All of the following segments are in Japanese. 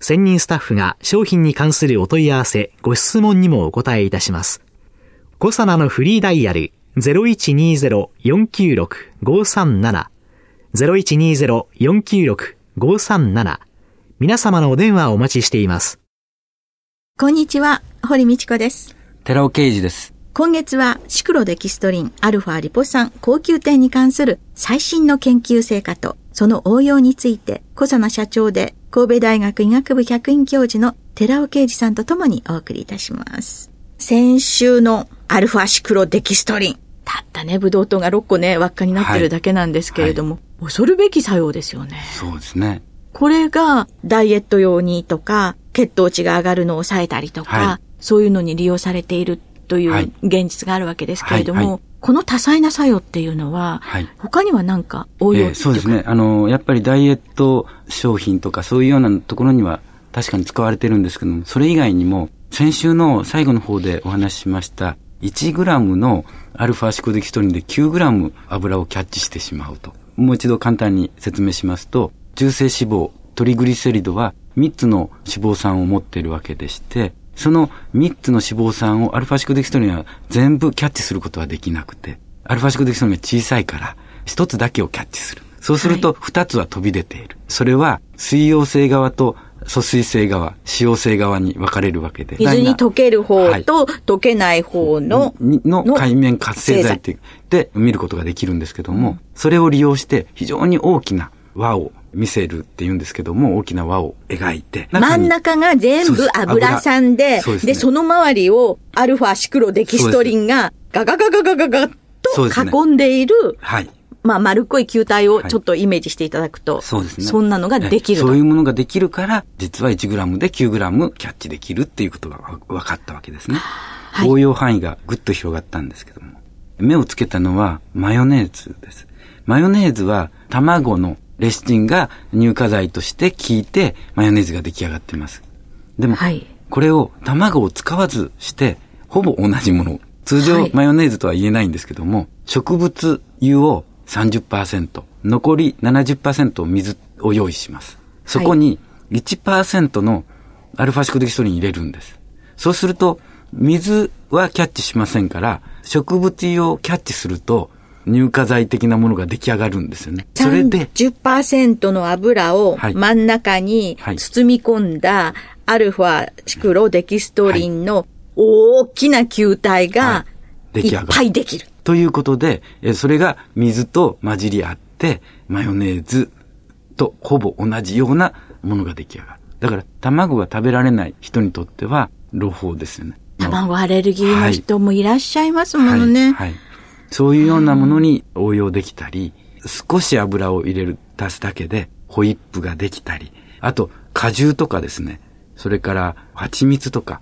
専任スタッフが商品に関するお問い合わせ、ご質問にもお答えいたします。コサナのフリーダイヤル0120-496-537 0120-496-537皆様のお電話をお待ちしています。こんにちは、堀道子です。寺尾啓二です。今月はシクロデキストリン、アルファリポ酸、高級点に関する最新の研究成果とその応用について、小佐奈社長で神戸大学医学部客員教授の寺尾啓二さんとともにお送りいたします。先週のアルファシクロデキストリン。たったね、ブドウ糖が6個ね、輪っかになってるだけなんですけれども、はいはい、恐るべき作用ですよね。そうですね。これがダイエット用にとか、血糖値が上がるのを抑えたりとか、はい、そういうのに利用されているという現実があるわけですけれども、この多彩な作用っていうのは、はい、他には何か応用、えー、そうですね。あの、やっぱりダイエット商品とかそういうようなところには確かに使われてるんですけども、それ以外にも、先週の最後の方でお話ししました、1グラムのアルファシコデキストリンで9グラム油をキャッチしてしまうと。もう一度簡単に説明しますと、中性脂肪、トリグリセリドは3つの脂肪酸を持っているわけでして、その3つの脂肪酸をアルファシクデキストリンは全部キャッチすることはできなくて、アルファシクデキストリンが小さいから、1つだけをキャッチする。そうすると2つは飛び出ている。それは水溶性側と疎水性側、使用性側に分かれるわけで。水に溶ける方と溶けない方の、の海面活性剤ってで見ることができるんですけども、それを利用して非常に大きな輪を見せるって言うんですけども、大きな輪を描いて。真ん中が全部油酸で、そで、ね、その周りをアルファシクロデキストリンがガガガガガガガと囲んでいる、ね、はい。まあ、丸っこい球体をちょっとイメージしていただくと、はい、そうですね。そんなのができるそういうものができるから、実は1グラムで9グラムキャッチできるっていうことが分かったわけですね。はい、応用範囲がぐっと広がったんですけども。目をつけたのはマヨネーズです。マヨネーズは卵のレシチンが乳化剤として効いて、マヨネーズが出来上がっています。でも、はい、これを卵を使わずして、ほぼ同じもの。通常、マヨネーズとは言えないんですけども、植物油を30%、残り70%を水を用意します。そこに1%のアルファシクデキストリン入れるんです。そうすると、水はキャッチしませんから、植物油をキャッチすると、乳化剤的なものが出来上がるんですよね。それで。10%の油を真ん中に包み込んだアルファシクロデキストリンの大きな球体がいっぱいできる。ということで、それが水と混じり合って、マヨネーズとほぼ同じようなものが出来上がる。だから、卵が食べられない人にとっては、朗報ですよね。卵アレルギーの人もいらっしゃいますものね。はい、はいそういうようなものに応用できたり、少し油を入れる、足すだけでホイップができたり、あと果汁とかですね、それから蜂蜜とか、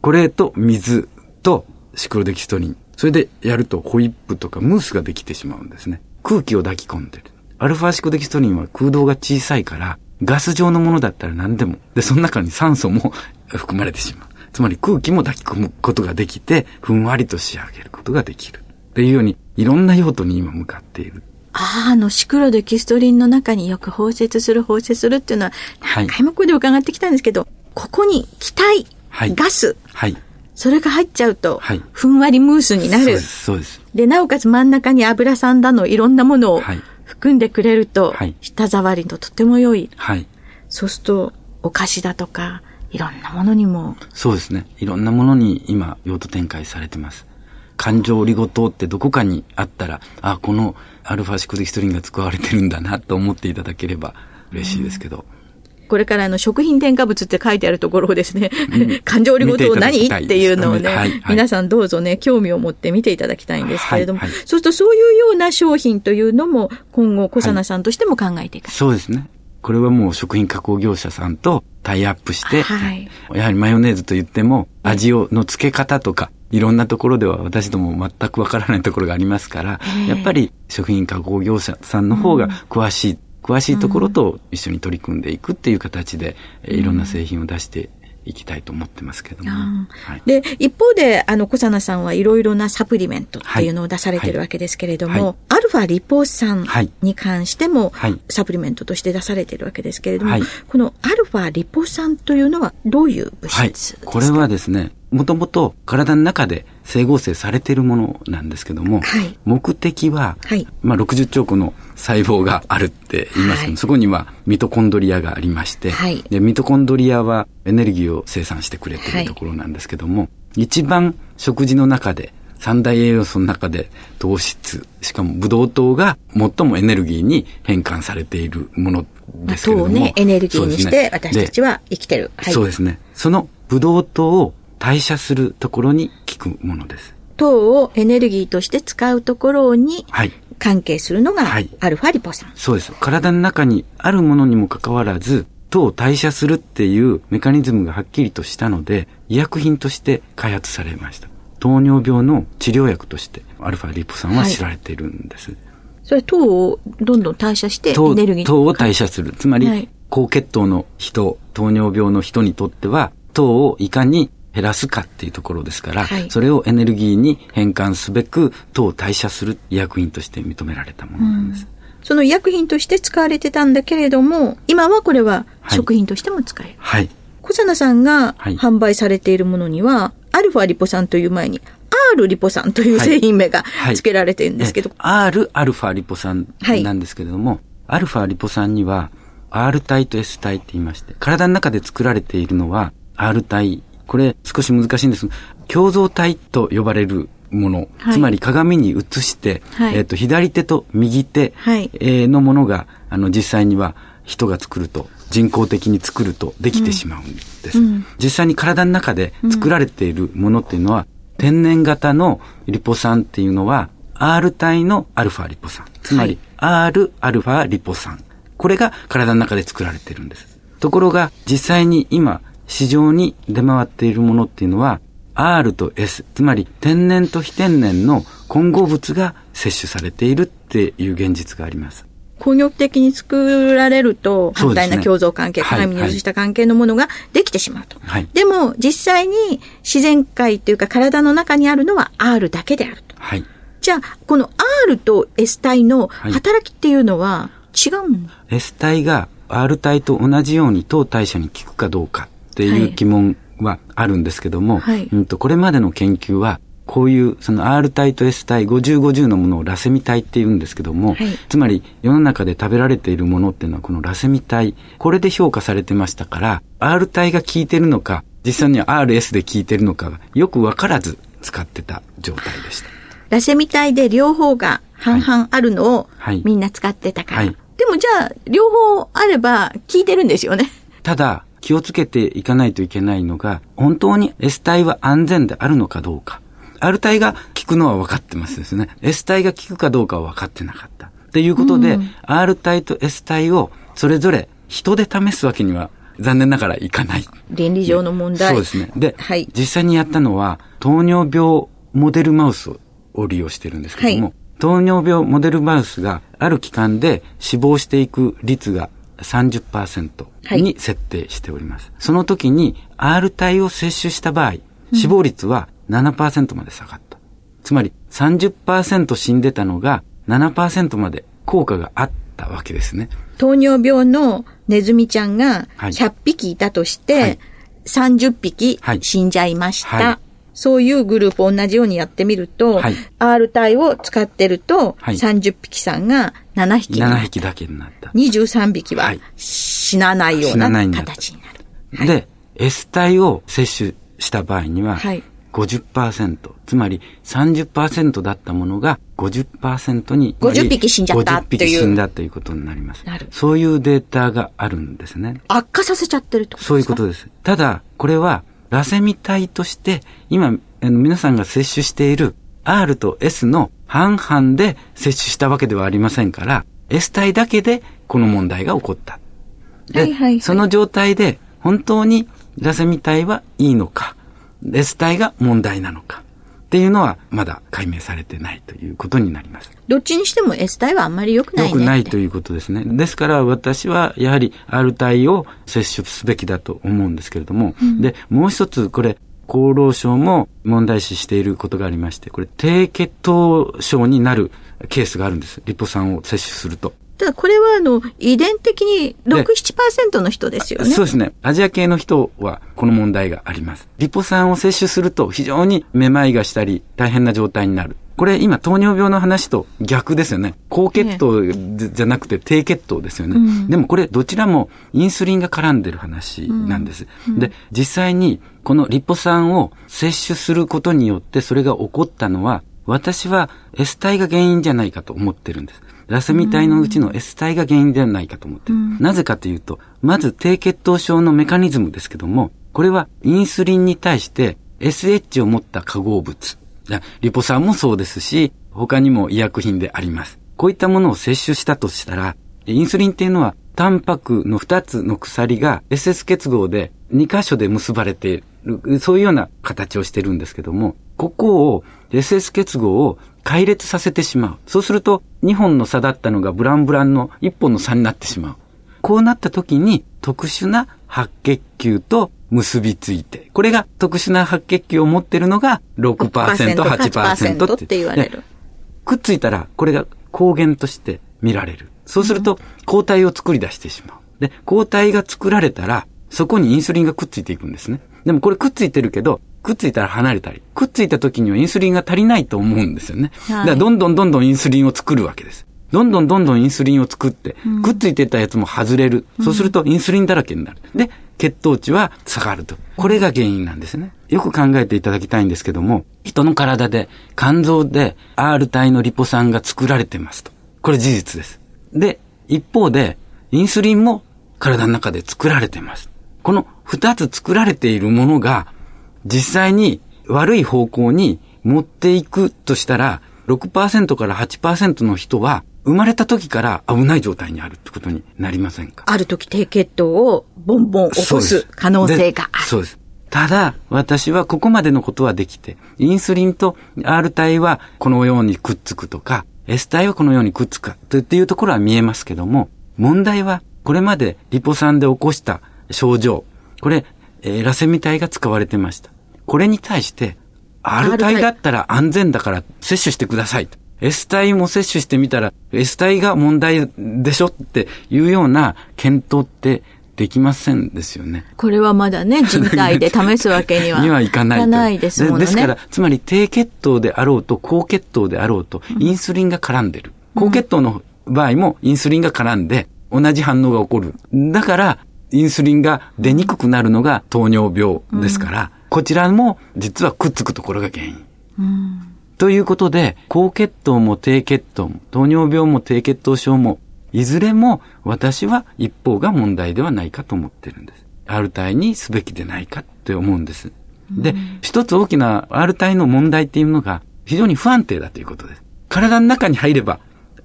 これと水とシクロデキストリン、それでやるとホイップとかムースができてしまうんですね。空気を抱き込んでる。アルファシクロデキストリンは空洞が小さいから、ガス状のものだったら何でも。で、その中に酸素も含まれてしまう。つまり空気も抱き込むことができて、ふんわりと仕上げることができる。っていうように、いろんな用途に今向かっている。ああ、あの、シクロデキストリンの中によく包摂する、包摂するっていうのは、何回もここで伺ってきたんですけど、はい、ここに気体、はい、ガス、はい、それが入っちゃうと、はい、ふんわりムースになる。そうです、そうです。で、なおかつ真ん中に油酸だの、いろんなものを含んでくれると、はい、舌触りととても良い。はい。そうすると、お菓子だとか、いろんなものにも。そうですね。いろんなものに今、用途展開されてます。感情オリゴ糖ってどこかにあったら、あ、このアルファシクデキストリンが使われてるんだなと思っていただければ嬉しいですけど。これからあの食品添加物って書いてあるところをですね、うん、感情オリゴ糖何？っていうのをね、はいはい、皆さんどうぞね、興味を持って見ていただきたいんですけれども、はいはい、そうするとそういうような商品というのも今後小佐奈さんとしても考えていか、はい、そうですね。これはもう食品加工業者さんとタイアップして、はい、やはりマヨネーズと言っても味をの付け方とか、いろんなところでは私ども全くわからないところがありますから、やっぱり食品加工業者さんの方が詳しい、うん、詳しいところと一緒に取り組んでいくっていう形で、うん、いろんな製品を出していきたいと思ってますけども。はい、で、一方で、あの、小佐奈さんはいろいろなサプリメントっていうのを出されてるわけですけれども、はい。はい、アルファリポ酸に関しても、サプリメントとして出されてるわけですけれども、このアルファリポ酸というのはどういう物質ですか、これはですね、もともと体の中で整合成されているものなんですけども、はい、目的は、はい、まあ60兆個の細胞があるって言いますけど、はい、そこにはミトコンドリアがありまして、で、ミトコンドリアはエネルギーを生産してくれているところなんですけども、一番食事の中で三大栄養素の中で糖質、しかもブドウ糖が最もエネルギーに変換されているものですけれども。糖ね、エネルギーにして私たちは生きてる。そうですね。そのブドウ糖を代謝するところに効くものです。糖をエネルギーとして使うところに、関係するのが、アルファリポ酸、はい、そうです。体の中にあるものにもかかわらず、糖を代謝するっていうメカニズムがはっきりとしたので、医薬品として開発されました。糖尿病の治療薬として、アルファリポ酸は知られているんです。はい、それ糖をどんどん代謝してエネルギー糖を代謝する。つまり、はい、高血糖の人、糖尿病の人にとっては、糖をいかに減らすかっていうところですから、はい、それをエネルギーに変換すべく、糖代謝する医薬品として認められたものなんです。うんその医薬品として使われてたんだけれども、今はこれは食品としても使える。はい。小佐奈さんが販売されているものには、はい、アルファリポ酸という前に、R リポ酸という製品名が付けられてるんですけど。はいはい、R アルファリポ酸なんですけれども、アルファリポ酸には R 体と S 体って言いまして、体の中で作られているのは R 体これ少し難しいんです。共造体と呼ばれるもの、はい、つまり鏡に映して、はい、えっ、ー、と、左手と右手、はい、えー、のものが、あの、実際には人が作ると、人工的に作るとできてしまうんです。うん、実際に体の中で作られているものっていうのは、うん、天然型のリポ酸っていうのは、R 体のアルファリポ酸。つまり、R アルファリポ酸。これが体の中で作られているんです。ところが、実際に今、市場に出回っているものっていうのは R と S、つまり天然と非天然の混合物が摂取されているっていう現実があります。工業的に作られると、反対な共造関係、ね、鏡に移した関係のものができてしまうと。はい、でも、実際に自然界というか体の中にあるのは R だけであると。はい、じゃあ、この R と S 体の働きっていうのは違うの、はい、?S 体が R 体と同じように糖代謝に効くかどうかっていう疑問はあるんですけども、はい、うんとこれまでの研究は、こういうその R 体と S 体50、50のものをラセミ体って言うんですけども、はい、つまり世の中で食べられているものっていうのはこのラセミ体、これで評価されてましたから、R 体が効いてるのか、実際には RS で効いてるのかよくわからず使ってた状態でした。ラセミ体で両方が半々あるのを、みんな使ってたから。はい、でもじゃあ、両方あれば効いてるんですよね。ただ、気をつけていかないといけないのが、本当に S 体は安全であるのかどうか。R 体が効くのは分かってますですね。S 体が効くかどうかは分かってなかった。っていうことで、うん、R 体と S 体をそれぞれ人で試すわけには残念ながらいかない。倫理上の問題。そうですね。で、はい、実際にやったのは、糖尿病モデルマウスを利用してるんですけども、はい、糖尿病モデルマウスがある期間で死亡していく率が30%に設定しております。はい、その時に R 体を摂取した場合、死亡率は7%まで下がった。つまり30%死んでたのが7%まで効果があったわけですね。糖尿病のネズミちゃんが100匹いたとして、30匹死んじゃいました。はいそういうグループ同じようにやってみると、はい、R 体を使ってると、はい、30匹さんが7匹。7匹だけになった。23匹は死なないような形になる。はい、で、S 体を摂取した場合には、はい、50%、つまり30%だったものが50%に50匹死んじゃったっていう。50匹死んだということになります。そういうデータがあるんですね。悪化させちゃってるってことですか？そういうことです。ただ、これは、ラセミ体として、今、皆さんが摂取している R と S の半々で摂取したわけではありませんから、S 体だけでこの問題が起こった。で、はいはいはい、その状態で本当にラセミ体はいいのか、S 体が問題なのか。っていうのはまだ解明されてないということになります。どっちにしても S 体はあんまり良くないね。良くないということですね。ですから私はやはり R 体を接種すべきだと思うんですけれども、うん、で、もう一つこれ厚労省も問題視していることがありまして、これ低血糖症になるケースがあるんです。リポ酸を摂取すると。ただこれはあの遺伝的に6、7%の人ですよね。そうですね。アジア系の人はこの問題があります。リポ酸を摂取すると非常にめまいがしたり大変な状態になる。これ今糖尿病の話と逆ですよね。高血糖じゃなくて低血糖ですよね。うん、でもこれどちらもインスリンが絡んでる話なんです。うんうん、で、実際にこのリポ酸を摂取することによってそれが起こったのは私は S 体が原因じゃないかと思ってるんです。ラセミ体のうちの S 体が原因ではないかと思ってる。なぜかというと、まず低血糖症のメカニズムですけども、これはインスリンに対して SH を持った化合物。リポ酸もそうですし、他にも医薬品であります。こういったものを摂取したとしたら、インスリンっていうのは、タンパクの2つの鎖が SS 結合で2箇所で結ばれている、そういうような形をしてるんですけども、ここを SS 結合を解列させてしまう。そうすると、2本の差だったのがブランブランの1本の差になってしまう。こうなった時に特殊な白血球と結びついて、これが特殊な白血球を持っているのが6%、8%, 8って言われる。くっついたら、これが抗原として見られる。そうすると、抗体を作り出してしまう。で、抗体が作られたら、そこにインスリンがくっついていくんですね。でもこれくっついてるけど、くっついたら離れたり、くっついた時にはインスリンが足りないと思うんですよね。はい、だからどんどんどんどんインスリンを作るわけです。どんどんどんどんインスリンを作って、うん、くっついてたやつも外れる。そうするとインスリンだらけになる。で、血糖値は下がると。これが原因なんですね。よく考えていただきたいんですけども、人の体で、肝臓で R 体のリポ酸が作られてますと。これ事実です。で、一方で、インスリンも体の中で作られてます。この二つ作られているものが、実際に悪い方向に持っていくとしたら、6%から8%の人は、生まれた時から危ない状態にあるってことになりませんか？ある時低血糖をボンボン起こす可能性がある。そうです。ただ、私はここまでのことはできて、インスリンと R 体はこのようにくっつくとか、S 体はこのようにくっつくっていうところは見えますけども、問題はこれまでリポ酸で起こした症状、これ、えー、ラセミ体が使われてました。これに対して、R 体だったら安全だから摂取してください。S 体も摂取してみたら S 体が問題でしょっていうような検討ってできませんですよね。これはまだね、人体で試すわけにはにはいかないないですもんね。ですから、つまり低血糖であろうと高血糖であろうと、インスリンが絡んでる。高血糖の場合もインスリンが絡んで、同じ反応が起こる。だから、インスリンが出にくくなるのが糖尿病ですから、うん、こちらも実はくっつくところが原因。うん、ということで、高血糖も低血糖も、糖尿病も低血糖症も、いずれも私は一方が問題ではないかと思ってるんです。R 体にすべきでないかって思うんです。で、一つ大きな R 体の問題っていうのが非常に不安定だということです。体の中に入れば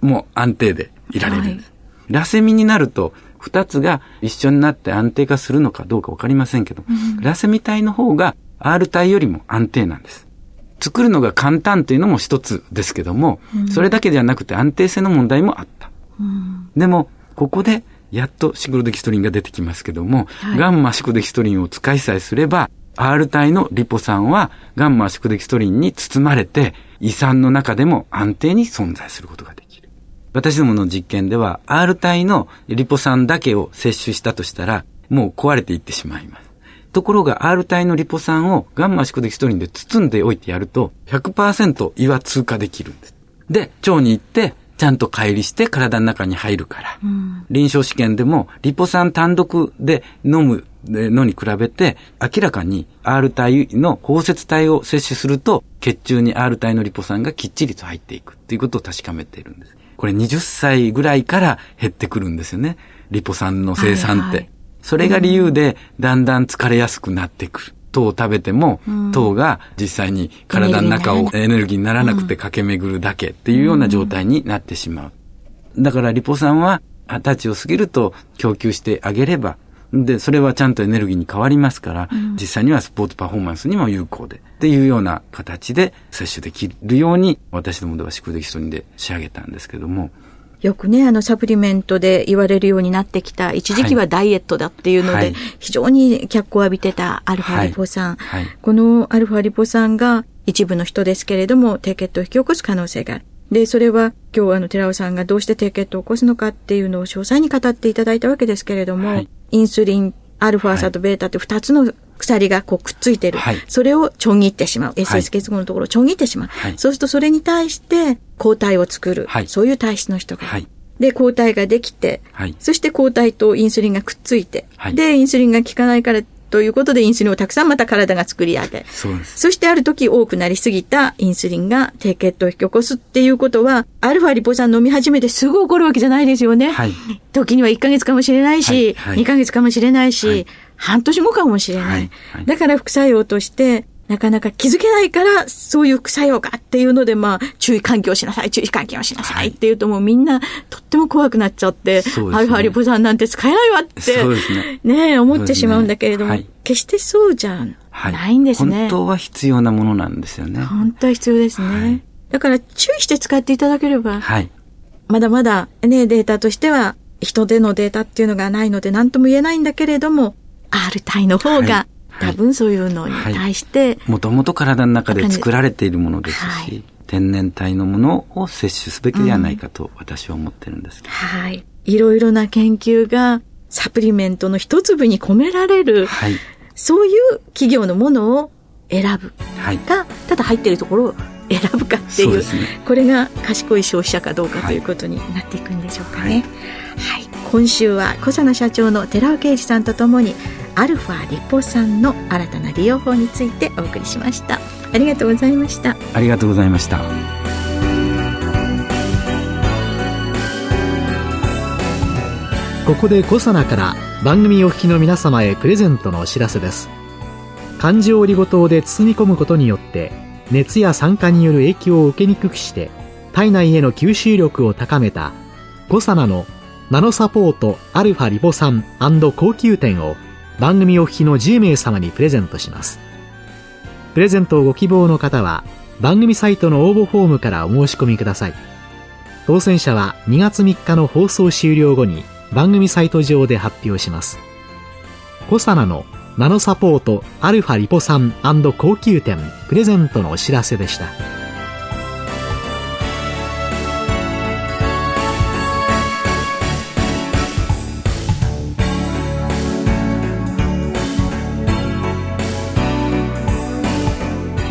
もう安定でいられるんです。はい、ラセミになると二つが一緒になって安定化するのかどうかわかりませんけど、うん、ラセミ体の方が R 体よりも安定なんです。作るのが簡単というのも一つですけども、うん、それだけではなくて安定性の問題もあった。うん、でも、ここでやっとシクロデキストリンが出てきますけども、はい、ガンマシクロデキストリンを使いさえすれば、R 体のリポ酸はガンマシクロデキストリンに包まれて、胃酸の中でも安定に存在することができる。私どもの実験では R 体のリポ酸だけを摂取したとしたら、もう壊れていってしまいます。ところが R 体のリポ酸をガンマ宿敵ストリンで包んでおいてやると100%胃は通過できるんです。で、腸に行ってちゃんと解離して体の中に入るから、うん、臨床試験でもリポ酸単独で飲むのに比べて、明らかに R 体の包摂体を摂取すると、血中に R 体のリポ酸がきっちりと入っていくっていうことを確かめているんです。これ20歳ぐらいから減ってくるんですよね。リポ酸の生産って。はいはい、それが理由で、だんだん疲れやすくなってくる。糖を食べても、うん、糖が実際に体の中をエネルギーにならなくて駆け巡るだけっていうような状態になってしまう。だからリポ酸は二十歳を過ぎると供給してあげれば、で、それはちゃんとエネルギーに変わりますから、うん、実際にはスポーツパフォーマンスにも有効で、っていうような形で摂取できるように、私どもでは宿敵ストリンで仕上げたんですけども、よくね、あの、サプリメントで言われるようになってきた、一時期はダイエットだっていうので、はい、非常に脚光を浴びてたアルファリポ酸。はい。はい、このアルファリポ酸が一部の人ですけれども、低血糖を引き起こす可能性がある。で、それは今日あの、寺尾さんがどうして低血糖を起こすのかっていうのを詳細に語っていただいたわけですけれども、インスリン、アルファーサとベータって二つの鎖がこうくっついてる。はい、それをちょん切ってしまう。SS 結合のところをちょん切ってしまう。はい、そうするとそれに対して抗体を作る。はい、そういう体質の人が。で、抗体ができて、そして抗体とインスリンがくっついて、で、インスリンが効かないからということでインスリンをたくさんまた体が作り上げ。そうです。そしてある時多くなりすぎたインスリンが低血糖を引き起こすっていうことは、アルファリポ酸飲み始めてすぐ起こるわけじゃないですよね。はい。時には1ヶ月かもしれないし、はいはい、2ヶ月かもしれないし、はい、半年後かもしれない。はいはい、だから副作用として、なかなか気づけないから、そういう副作用がっていうので、まあ、注意喚起をしなさい、注意喚起をしなさいっていうと、もうみんな、とっても怖くなっちゃって、ね、アルファリポ酸なんて使えないわって、ね。ね思ってしまうんだけれども、ね。はい、決してそうじゃないんですね、はい、本当は必要なものなんですよね。本当は必要ですね。はい、だから、注意して使っていただければ、はい、まだまだね、データとしては、人でのデータっていうのがないので何とも言えないんだけれども、R 体の方が、多分そういうのに対して。もともと体の中で作られているものですし、はい、天然体のものを摂取すべきではないかと私は思ってるんですけど、うん、はい。いろいろな研究がサプリメントの一粒に込められる、はい、そういう企業のものを選ぶ。はい、ただ入っているところを選ぶかっていう、ね、これが賢い消費者かどうかということになっていくんでしょうかね。はい、はい、今週は小佐野社長の寺尾啓二さんとともにアルファリポ酸の新たな利用法についてお送りしました。ありがとうございました。ありがとうございました。ここでコサナから番組お聞きの皆様へプレゼントのお知らせです。漢字折りごとで包み込むことによって熱や酸化による影響を受けにくくして体内への吸収力を高めたコサナのナノサポートアルファリポ酸高級店を番組お聞きの10名様にプレゼントします。プレゼントをご希望の方は、番組サイトの応募フォームからお申し込みください。当選者は2月3日の放送終了後に番組サイト上で発表します。コサナのナノサポートアルファリポ酸高級店プレゼントのお知らせでした。